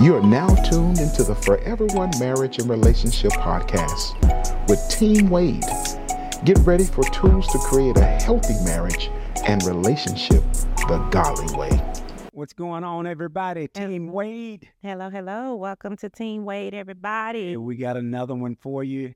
You are now tuned into the Forever One Marriage and Relationship podcast with Team Wade. Get ready for tools to create a healthy marriage and relationship the godly way. What's going on, everybody? Team Wade. Hello, hello. Welcome to Team Wade, everybody. We got another one for you.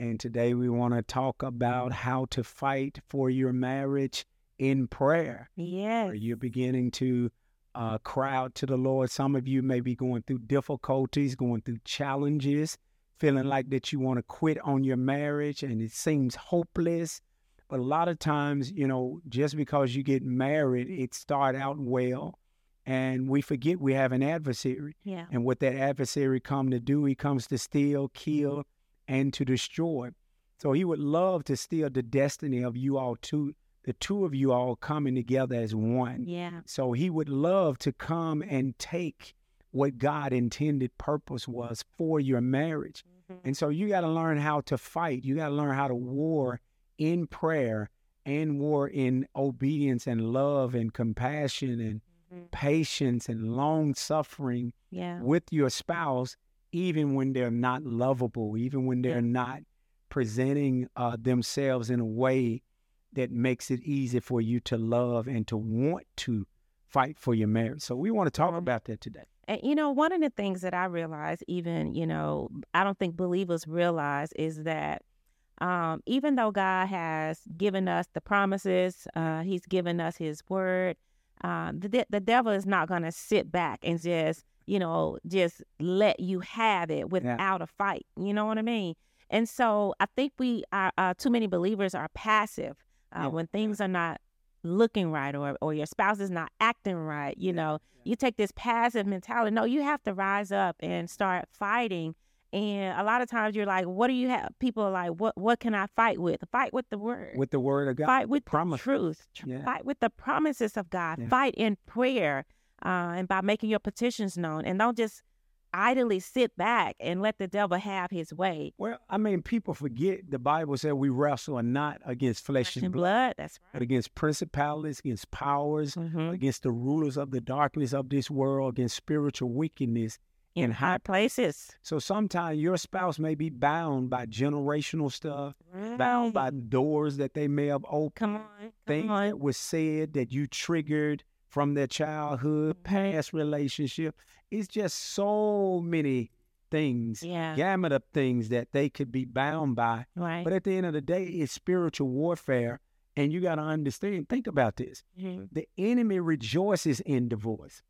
And today we want to talk about how to fight for your marriage in prayer. Yes. Are You're beginning to uh, cry out to the Lord. Some of you may be going through difficulties, going through challenges, feeling like that you want to quit on your marriage and it seems hopeless. But a lot of times, you know, just because you get married, it start out well. And we forget we have an adversary. Yeah. And what that adversary come to do, he comes to steal, kill, and to destroy. So he would love to steal the destiny of you all too the two of you all coming together as one. Yeah. So he would love to come and take what God intended purpose was for your marriage. Mm-hmm. And so you got to learn how to fight. You got to learn how to war in prayer and war in obedience and love and compassion and Mhm. patience and long suffering Yeah. with your spouse, even when they're not lovable, even when they're not presenting uh, themselves in a way that makes it easy for you to love and to want to fight for your marriage. So we want to talk Mhm. about that today. And you know, one of the things that I realize, even, you know, I don't think believers realize is that um, even though God has given us the promises, uh, He's given us His word, uh, the, de- the devil is not going to sit back and just, you know, just let you have it without a fight. You know what I mean? And so I think we are, uh, too many believers are passive uh, Yeah. when things are not looking right or, or your spouse is not acting right. You know, you take this passive mentality. No, you have to rise up and start fighting. And a lot of times you're like, what do you have? People are like, what what can I fight with? Fight with the word. With the word of God. fight with promise. the truth. Yeah. Fight with the promises of God. Yeah. Fight in prayer uh, and by making your petitions known. And don't just idly sit back and let the devil have his way. Well, I mean, people forget the Bible said we wrestle not against flesh, Flesh and and blood, blood. That's but right. against principalities, against powers, Mhm. against the rulers of the darkness of this world, against spiritual wickedness in high High places. So sometimes your spouse may be bound by generational stuff, bound by doors that they may have opened, Come on. things on. that was said that you triggered from their childhood, past relationship. It's just so many things, Yeah. gamut of things that they could be bound by. Right. But at the end of the day, it's spiritual warfare. And you got to understand, think about this. Mhm. The enemy rejoices in divorce.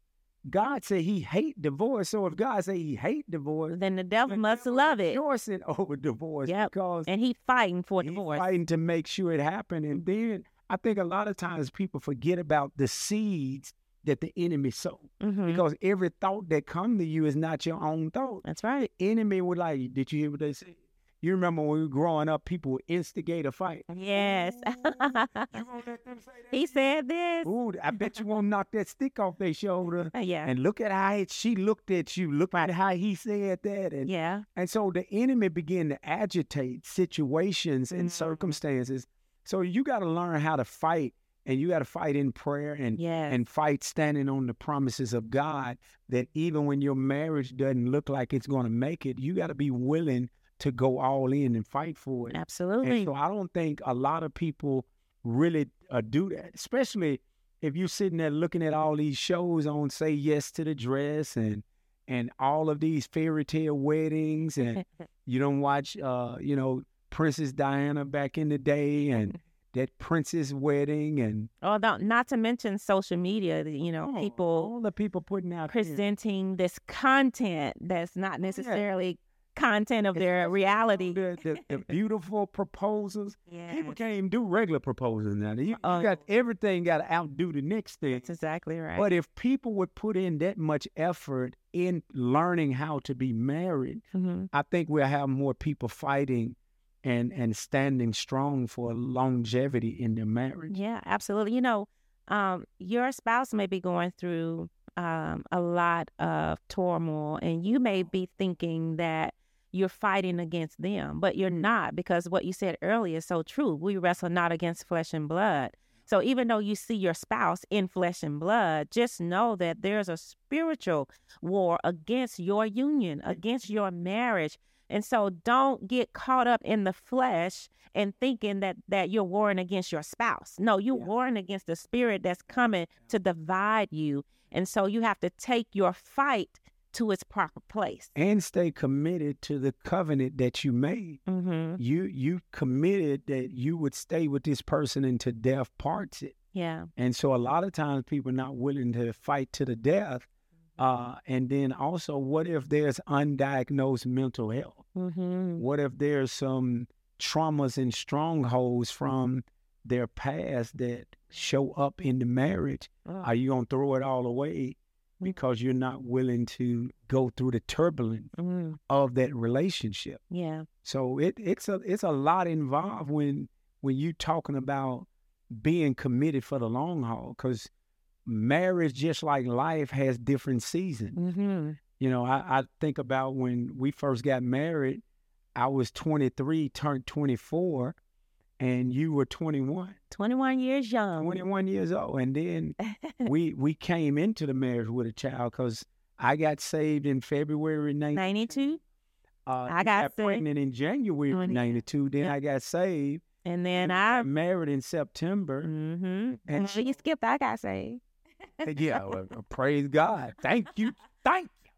God said he hate divorce. So if God say he hate divorce, Then the devil the must devil love it. rejoicing over divorce Yep. because And he fighting for divorce. fighting to make sure it happen. And then I think a lot of times people forget about the seeds that the enemy sow Mhm. because every thought that come to you is not your own thought. That's right. The enemy would like, did you hear what they said? You remember when we were growing up, people would instigate a fight. Yes. Ooh, you gonna let them say that? he said this. Ooh, I bet you won't knock that stick off their shoulder. Uh, yeah. And look at how it, she looked at you. Look at how he said that. And yeah. and so the enemy began to agitate situations and Mhm. circumstances. So you got to learn how to fight, and you got to fight in prayer and Yes. and fight standing on the promises of God. That even when your marriage doesn't look like it's going to make it, you got to be willing to go all in and fight for it. Absolutely. And so I don't think a lot of people really uh, do that, especially if you're sitting there looking at all these shows on Say Yes to the Dress and and all of these fairy tale weddings, and you don't watch, uh, you know, Princess Diana back in the day and that Prince's wedding and oh, don't, to mention social media. the- You know, oh, people all the people putting out there. presenting this content that's not necessarily content of their reality. The, the, the beautiful proposals. Yeah. People can't even do regular proposals now. You, you Oh. got everything got to outdo the next thing. That's exactly right. But if people would put in that much effort in learning how to be married, Mhm. I think we'll have more people fighting and and standing strong for longevity in their marriage. Yeah, absolutely. You know, um, your spouse may be going through um, a lot of turmoil, and you may be thinking that you're fighting against them, but you're not because what you said earlier is so true. We wrestle not against flesh and blood. So even though you see your spouse in flesh and blood, just know that there's a spiritual war against your union, against your marriage. And so don't get caught up in the flesh and thinking that that you're warring against your spouse. No, you're Yeah. warring against the spirit that's coming to divide you. And so you have to take your fight to its proper place. and stay committed to the covenant that you made. Mm-hmm. You you committed that you would stay with this person until death parts it. Yeah. And so a lot of times people are not willing to fight to the death. Uh, and then also, what if there's undiagnosed mental health? Mm-hmm. What if there's some traumas and strongholds from their past that show up in the marriage? Are you gonna throw it all away because you're not willing to go through the turbulence Mm-hmm. of that relationship? Yeah. So it it's a it's a lot involved when when you're talking about being committed for the long haul because marriage just like life has different seasons. Mm-hmm. You know, I, I think about when we first got married, I was 23, turned 24, and you were 21, 21 years young. 21 years old. And then we we came into the marriage with a child because I got saved in February 90, 92. uh, I got saved. pregnant in January Twenty- 92. Then Yeah. I got saved. And then I. got married in September. Mm-hmm. And And you skipped. I got saved. Yeah, well, uh, praise God. Thank you. Thank you.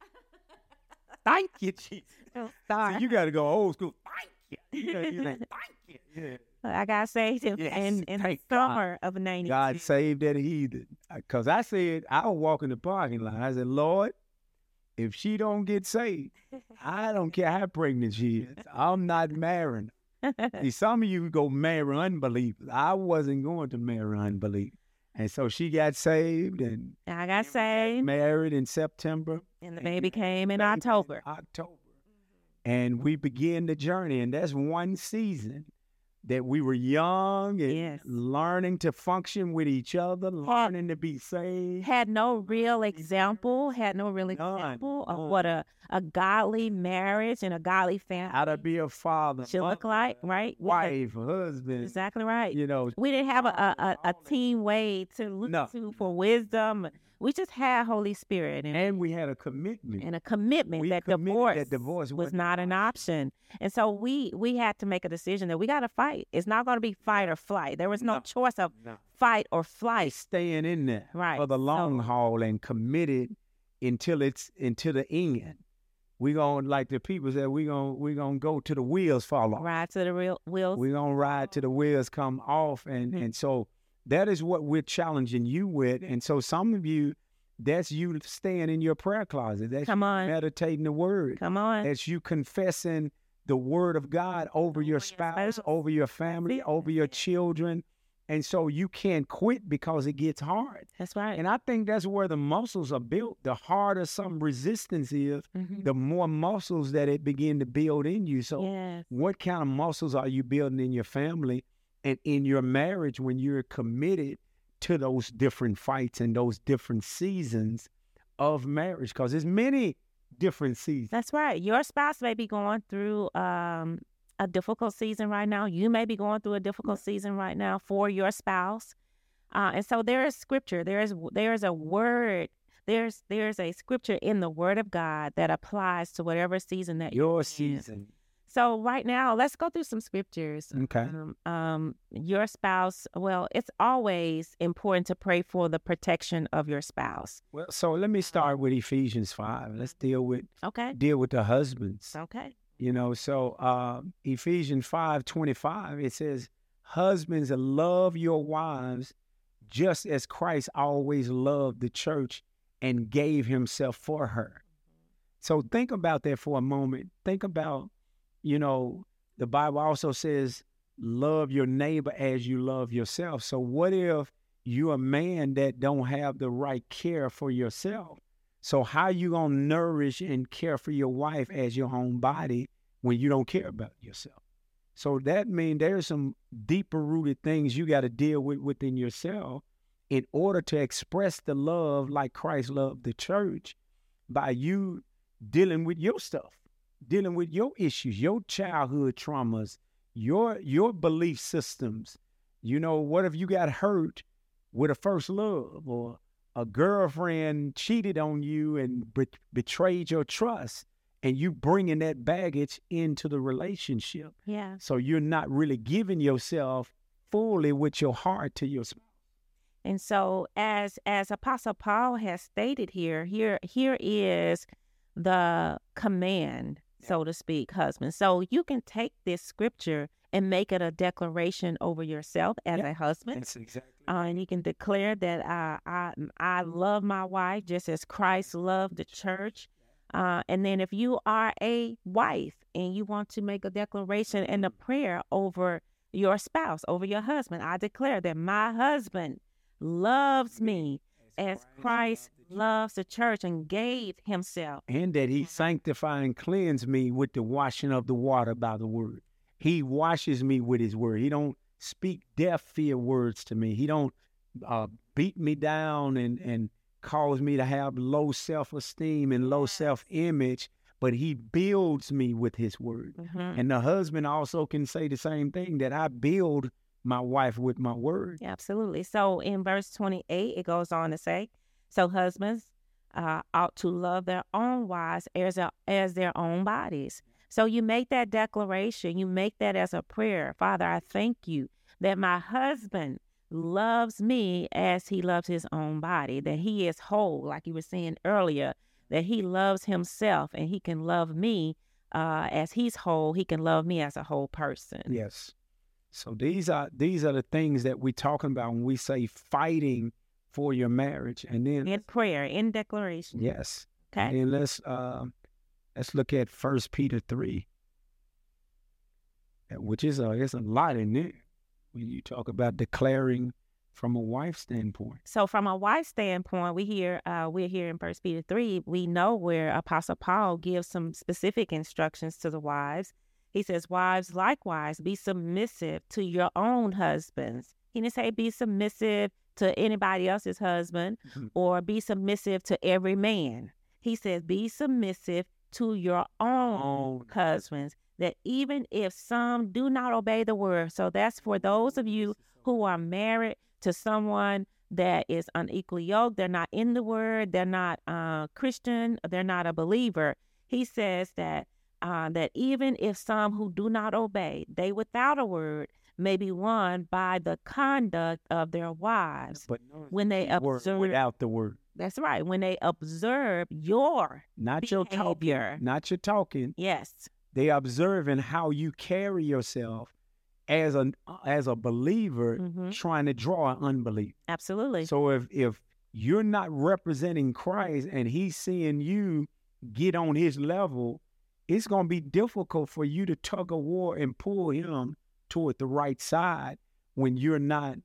Thank you, Jesus. Oh, sorry. you got to go old school. Thank you. You, know, you say, thank you. Yeah. I got saved in, Yes, in, in the thank God. summer of 92. God saved that heathen. Because I said, I was walking the parking lot. I said, Lord, if she don't get saved, I don't care how pregnant she is. I'm not marrying her. See, some of you go marry unbelievers. I wasn't going to marry unbelievers. And so she got saved and I got saved. married in September. And the baby came in October. October. And we began the journey. And that's one season that we were young and Yes. learning to function with each other, learning to be saved. Had no real example, had no real None, example of none. what a, a godly marriage and a godly family How to be a father, should look like, right? Had- wife, husband. Exactly right. You know, We didn't have a, a, a, a Team Wade to look No. to for wisdom. We just had Holy Spirit and, and we had a commitment. and a commitment we that divorce, that divorce was wasn't an option. And so we we had to make a decision that we got to fight. It's not going to be fight or flight. There was no No. choice of No. fight or flight. staying in there Right. for the long So- haul and committed until it's until the end. We gonna like the people said we gonna we gonna go to the wheels fall off. Ride to the real wheels. We gonna ride to the wheels come off, and Mhm. and so that is what we're challenging you with. And so some of you, that's you staying in your prayer closet. That's Come on. meditating the word. Come on. That's you confessing the word of God over your spouse, over your family, over your children. And so you can't quit because it gets hard. That's right. And I think that's where the muscles are built. The harder some resistance is, Mhm. the more muscles that it begin to build in you. So yes. what kind of muscles are you building in your family and in your marriage when you're committed to those different fights and those different seasons of marriage? Because there's many different seasons. That's right. Your spouse may be going through um, a difficult season right now. You may be going through a difficult season right now for your spouse. Uh, and so there is scripture. There is there is a word. There's there's a scripture in the Word of God that applies to whatever season that you're Your season. So right now, let's go through some scriptures. Okay. Um, um, your spouse. Well, it's always important to pray for the protection of your spouse. Well, so let me start with Ephesians 5. Let's deal with Okay. deal with the husbands. Okay. You know, so uh, Ephesians five twenty five it says, Husbands, love your wives just as Christ always loved the church and gave himself for her. So think about that for a moment. Think about, you know, the Bible also says, love your neighbor as you love yourself. So what if you're a man that don't have the right care for yourself? So how you gonna nourish and care for your wife as your own body when you don't care about yourself? So that means there's some deeper rooted things you got to deal with within yourself in order to express the love like Christ loved the church by you dealing with your stuff, dealing with your issues, your childhood traumas, your your belief systems, You know, what if you got hurt with a first love or a girlfriend cheated on you and be- betrayed your trust and you bringing that baggage into the relationship. Yeah. So you're not really giving yourself fully with your heart to your spouse. And so as as Apostle Paul has stated here, here here is the command, so to speak, husband. So you can take this scripture and make it a declaration over yourself as Yeah. a husband. That's exactly. Uh, and you can declare that I, I I love my wife just as Christ loved the church. Uh, and then if you are a wife and you want to make a declaration and a prayer over your spouse, over your husband, I declare that my husband loves me as Christ loves the church and gave himself. and that he sanctify and cleanse me with the washing of the water by the word. He washes me with his word. He don't speak deaf fear words to me. He don't uh, beat me down and and cause me to have low self esteem and low self image. But he builds me with his word. Mhm. And the husband also can say the same thing that I build my wife with my word. Absolutely. So in verse 28, it goes on to say, So husbands uh, ought to love their own wives as, their- as their own bodies. So you make that declaration, you make that as a prayer. Father, I thank you that my husband loves me as he loves his own body, that he is whole, like you were saying earlier, that he loves himself and he can love me uh, as he's whole, he can love me as a whole person. Yes. So these are these are the things that we're talking about when we say fighting for your marriage. And then In prayer, in declaration. yes. Okay. And let's uh, let's look at First Peter three, which is a it's a lot in there when you talk about declaring from a wife's standpoint. So from a wife standpoint, we hear uh, we're here in First Peter three. We know where Apostle Paul gives some specific instructions to the wives. He says, "Wives, likewise, be submissive to your own husbands." He didn't say be submissive to anybody else's husband Mhm. or be submissive to every man. He says, "Be submissive to your own husbands." That even if some do not obey the word, so that's for those of you who are married to someone that is unequally yoked, they're not in the word, they're not uh, Christian, they're not a believer. He says that uh, that even if some who do not obey, they without a word may be won by the conduct of their wives. but When they observe, without the word, that's right. When they observe your not your talking, behavior, not your talking. yes, They observing how you carry yourself as a as a believer, Mhm. trying to draw an unbeliever. absolutely. So if if you're not representing Christ and he's seeing you get on his level, it's going to be difficult for you to tug a war and pull him toward the right side when you're not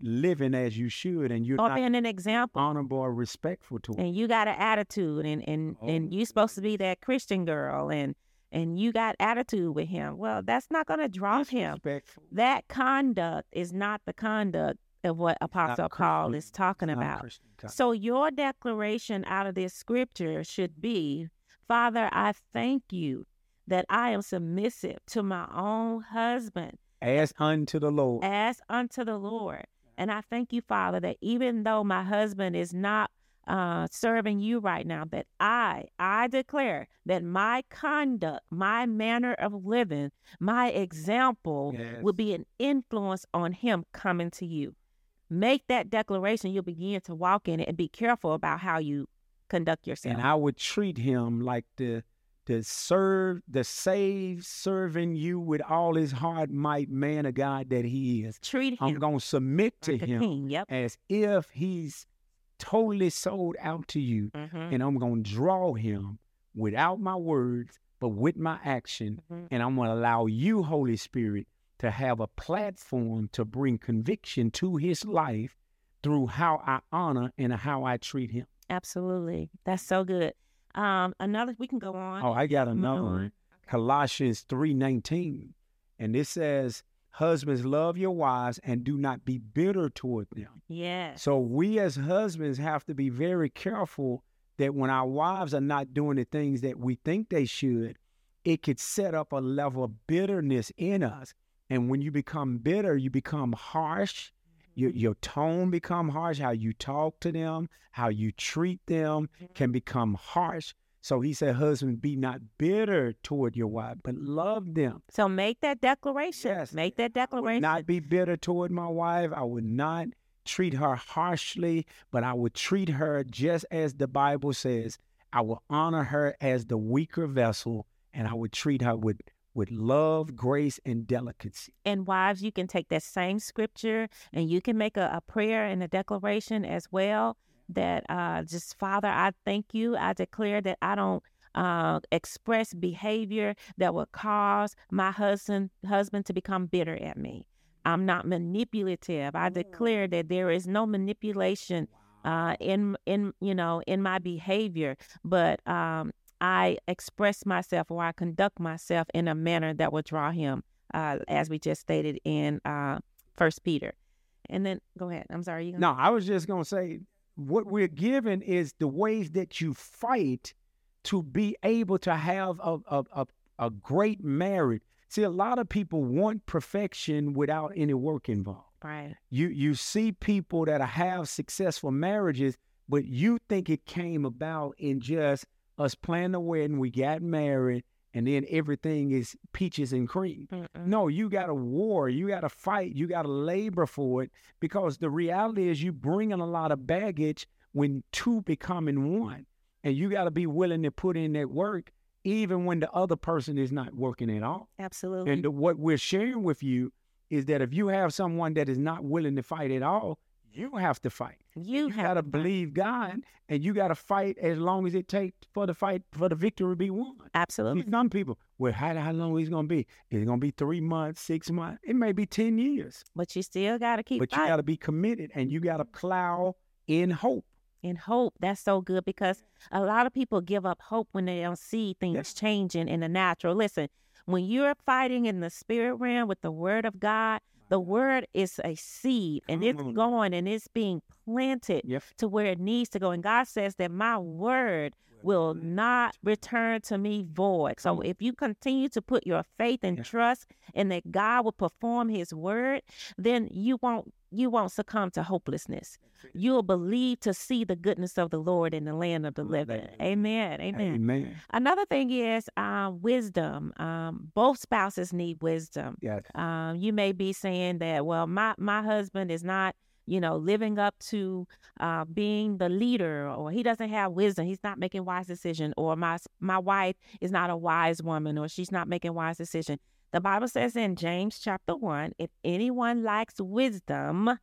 living as you should and you're or not being an example. honorable or respectful to him. and you got an attitude and and oh, and you're supposed to be that christian girl and and you got attitude with him well that's not going to draw him Respectful. that conduct is not the conduct of what apostle paul Christian. is talking about so your declaration out of this scripture should be father i thank you that i am submissive to my own husband as unto the Lord. as unto the Lord. And I thank you, Father, that even though my husband is not uh, serving you right now, that I, I declare that my conduct, my manner of living, my example Yes. will be an influence on him coming to you. Make that declaration. You'll begin to walk in it and be careful about how you conduct yourself. and I would treat him like the the serve the save, serving you with all his heart might man of God that he is. Treat him. I'm gonna submit to like him king. Yep. as if he's totally sold out to you, Mhm. and I'm gonna draw him without my words, but with my action, Mhm. and I'm gonna allow you, Holy Spirit, to have a platform to bring conviction to his life through how I honor and how I treat him. Absolutely. That's so good. Um, another, we can go on. Oh, I got another one. Colossians 3:19. And it says, "Husbands love your wives and do not be bitter toward them." Yes. So we as husbands have to be very careful that when our wives are not doing the things that we think they should, it could set up a level of bitterness in us And when you become bitter, you become harsh. Your, Mm-hmm. your tone become harsh. How you talk to them, how you treat them can become harsh. So he said, husband, be not bitter toward your wife, but love them. So make that declaration. Yes. Make that I would declaration. not be bitter toward my wife. I would not treat her harshly, but I would treat her just as the Bible says. I will honor her as the weaker vessel, and I would treat her with with love, grace, and delicacy. and wives, you can take that same scripture and you can make a, a prayer and a declaration as well. That uh, just Father, I thank you. I declare that I don't uh, express behavior that would cause my husband husband to become bitter at me. I'm not manipulative. I declare that there is no manipulation uh, in in you know in my behavior, but um, I express myself or I conduct myself in a manner that will draw him, uh, as we just stated in uh, First Peter. And then go ahead. I'm sorry. No, I was just gonna say what we're given is the ways that you fight to be able to have a a, a, a great marriage. See, a lot of people want perfection without any work involved. Right. you you see people that have successful marriages, but you think it came about in just us planning the wedding, we got married, and then everything is peaches and cream. Mm-mm. No, you got to war, you got to fight, you got to labor for it because the reality is you bringing a lot of baggage when two becoming one, and you got to be willing to put in that work even when the other person is not working at all. Absolutely. And the- what we're sharing with you is that if you have someone that is not willing to fight at all, you have to fight. you You have got to to believe God, and you got to fight as long as it takes for the fight for the victory to be won. Absolutely. some people, well, how how long is it gonna be? Is it gonna be three months, six months? It may be ten years, But you still got to keep but you got to be committed, and you got to plow in hope. In hope. That's so good because a lot of people give up hope when they don't see things changing in the natural. Listen, when you're fighting in the spirit realm with the word of God, the word is a seed and it's going and it's being planted Yep. to where it needs to go. And God says that my word will not return to me void. So if you continue to put your faith and Yeah. trust in that God will perform his word, then you won't you won't succumb to hopelessness. You'll believe to see the goodness of the Lord in the land of the living. Amen. Amen. Amen. Another thing is uh, wisdom. Um, both spouses need wisdom. Yes. Um, you may be saying that, well, my my husband is not, you know, living up to uh, being the leader, or he doesn't have wisdom. He's not making wise decision, or my my wife is not a wise woman, or she's not making wise decision. The Bible says in James chapter one, if anyone lacks wisdom,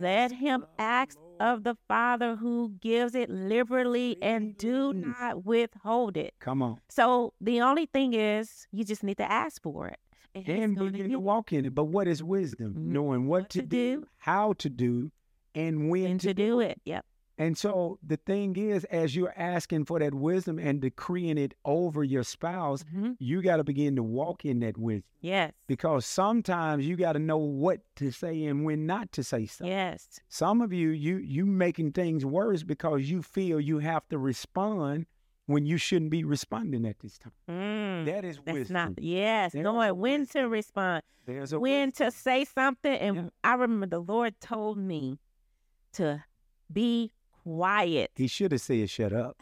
let him ask of the Father who gives it liberally and do not withhold it. Come on. So the only thing is, you just need to ask for it. And and to walk in it. But what is wisdom? Mhm. Knowing what, What to, to do, do. how to do, and when and to, to do it. Yep. And so the thing is, as you're asking for that wisdom and decreeing it over your spouse, Mhm. you got to begin to walk in that wisdom Yes. because sometimes you got to know what to say and when not to say something. Yes. Some of you, you you making things worse because you feel you have to respond when you shouldn't be responding at this time. Mm, That is that's wisdom. not. Yes. There's Knowing when to respond, There's a when wisdom. to say something, and Yeah. I remember the Lord told me to be quiet. He should have said, "Shut up."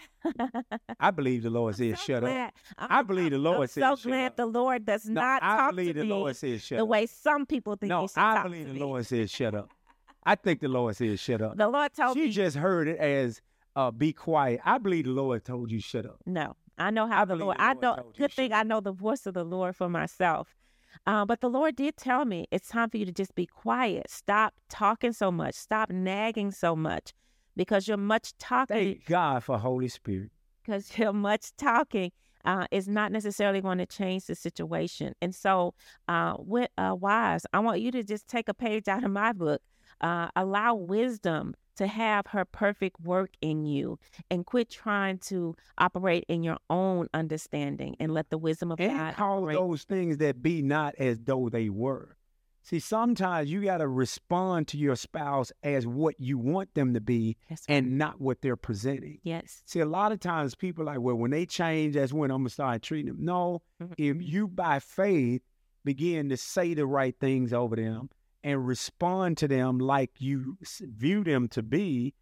I believe the Lord said, So "Shut up." I'm- I believe the Lord I'm said, so "Shut glad up." the Lord does No, not I talk believe to the me Lord said, "Shut the up." way some people think. No, he should I believe the me. Lord said, "Shut up." I think the Lord said, "Shut up." The Lord told She me. just heard it as uh, "Be quiet." I believe the Lord told you, "Shut up." No, I know how I the Lord. the I know. Good thing I know the voice of the Lord for myself. Uh, but the Lord did tell me it's time for you to just be quiet. Stop talking so much. Stop nagging so much, because you're much talking. Thank God for Holy Spirit. Because you're much talking uh, is not necessarily going to change the situation. And so, uh, with uh, wives, I want you to just take a page out of my book. Uh, allow wisdom to have her perfect work in you and quit trying to operate in your own understanding and let the wisdom of And God call operate. those things that be not as though they were. See, sometimes you got to respond to your spouse as what you want them to be right. and not what they're presenting. yes. See, a lot of times people are like, well, when they change, that's when I'm gonna start treating them. No, Mhm. if you by faith begin to say the right things over them and respond to them like you view them to be,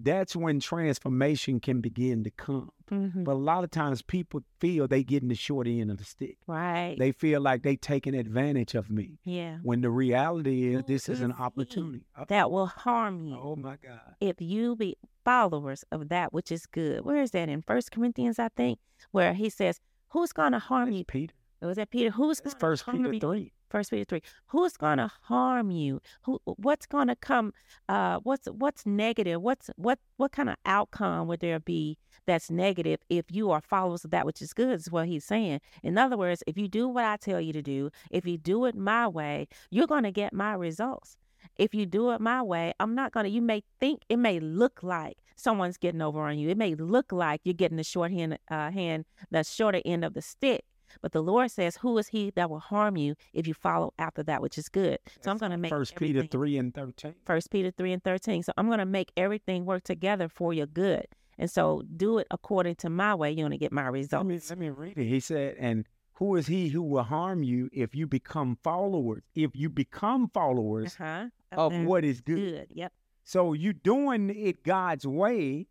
that's when transformation can begin to come. Mhm. But a lot of times people feel they getting the short end of the stick. Right. They feel like they taking advantage of me. yeah. When the reality is this is an opportunity. That will harm you Oh my God. if you be followers of that which is good. Where is that in First Corinthians? I think where he says, "Who's going to harm That's you?" Peter. Was that Peter? Who's That's gonna first harm Peter three. First Peter three. Who's gonna harm you? Who? What's gonna come? Uh, what's what's negative? What's what? What kind of outcome would there be that's negative if you are followers of that which is good? Is what he's saying. In other words, if you do what I tell you to do, if you do it my way, you're gonna get my results. If you do it my way, I'm not gonna. You may think it may look like someone's getting over on you. It may look like you're getting the short hand, uh, hand, the shorter end of the stick. But the Lord says, "Who is he that will harm you if you follow after that which is good?" So I'm going to make First Peter three and thirteen. First Peter three and thirteen. So I'm going to make everything work together for your good. And so do it according to my way. You're going to get my Let me results. let me read it. He said, "And who is he who will harm you if you become followers? If you become followers Uh-huh. of That's what is good." good. Yep. So you're doing it God's way.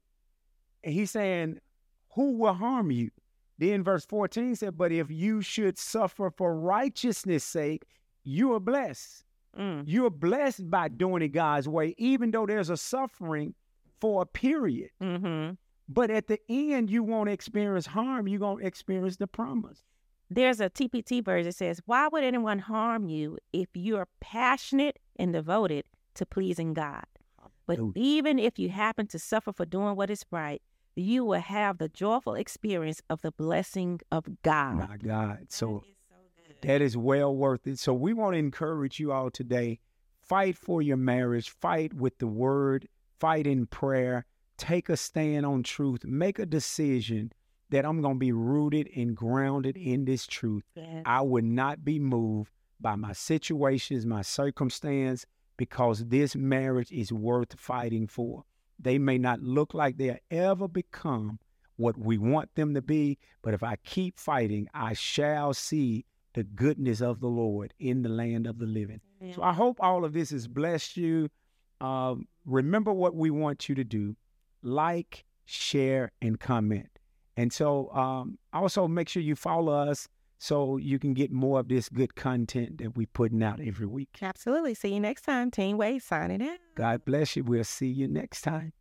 And he's saying, Who will harm you? Then verse 14 said, But if you should suffer for righteousness' sake, you are blessed. Mm. You're blessed by doing it God's way, even though there's a suffering for a period. hmm But at the end, you won't experience harm. You're going to experience the promise. There's a TPT verse that says, Why would anyone harm you if you are passionate and devoted to pleasing God? But even if you happen to suffer for doing what is right, you will have the joyful experience of the blessing of God. My God. So That is so good. That is well worth it. So we want to encourage you all today. Fight for your marriage. Fight with the word. Fight in prayer. Take a stand on truth. Make a decision that I'm going to be rooted and grounded in this truth. Yes. I would not be moved by my situations, my circumstance, because this marriage is worth fighting for. They may not look like they'll ever become what we want them to be, but if I keep fighting, I shall see the goodness of the Lord in the land of the living. So I hope all of this has blessed you. Um, remember what we want you to do like, share, and comment. And so um, also make sure you follow us so you can get more of this good content that we're putting out every week. Absolutely. See you next time. Team Wade signing out. God bless you. We'll see you next time.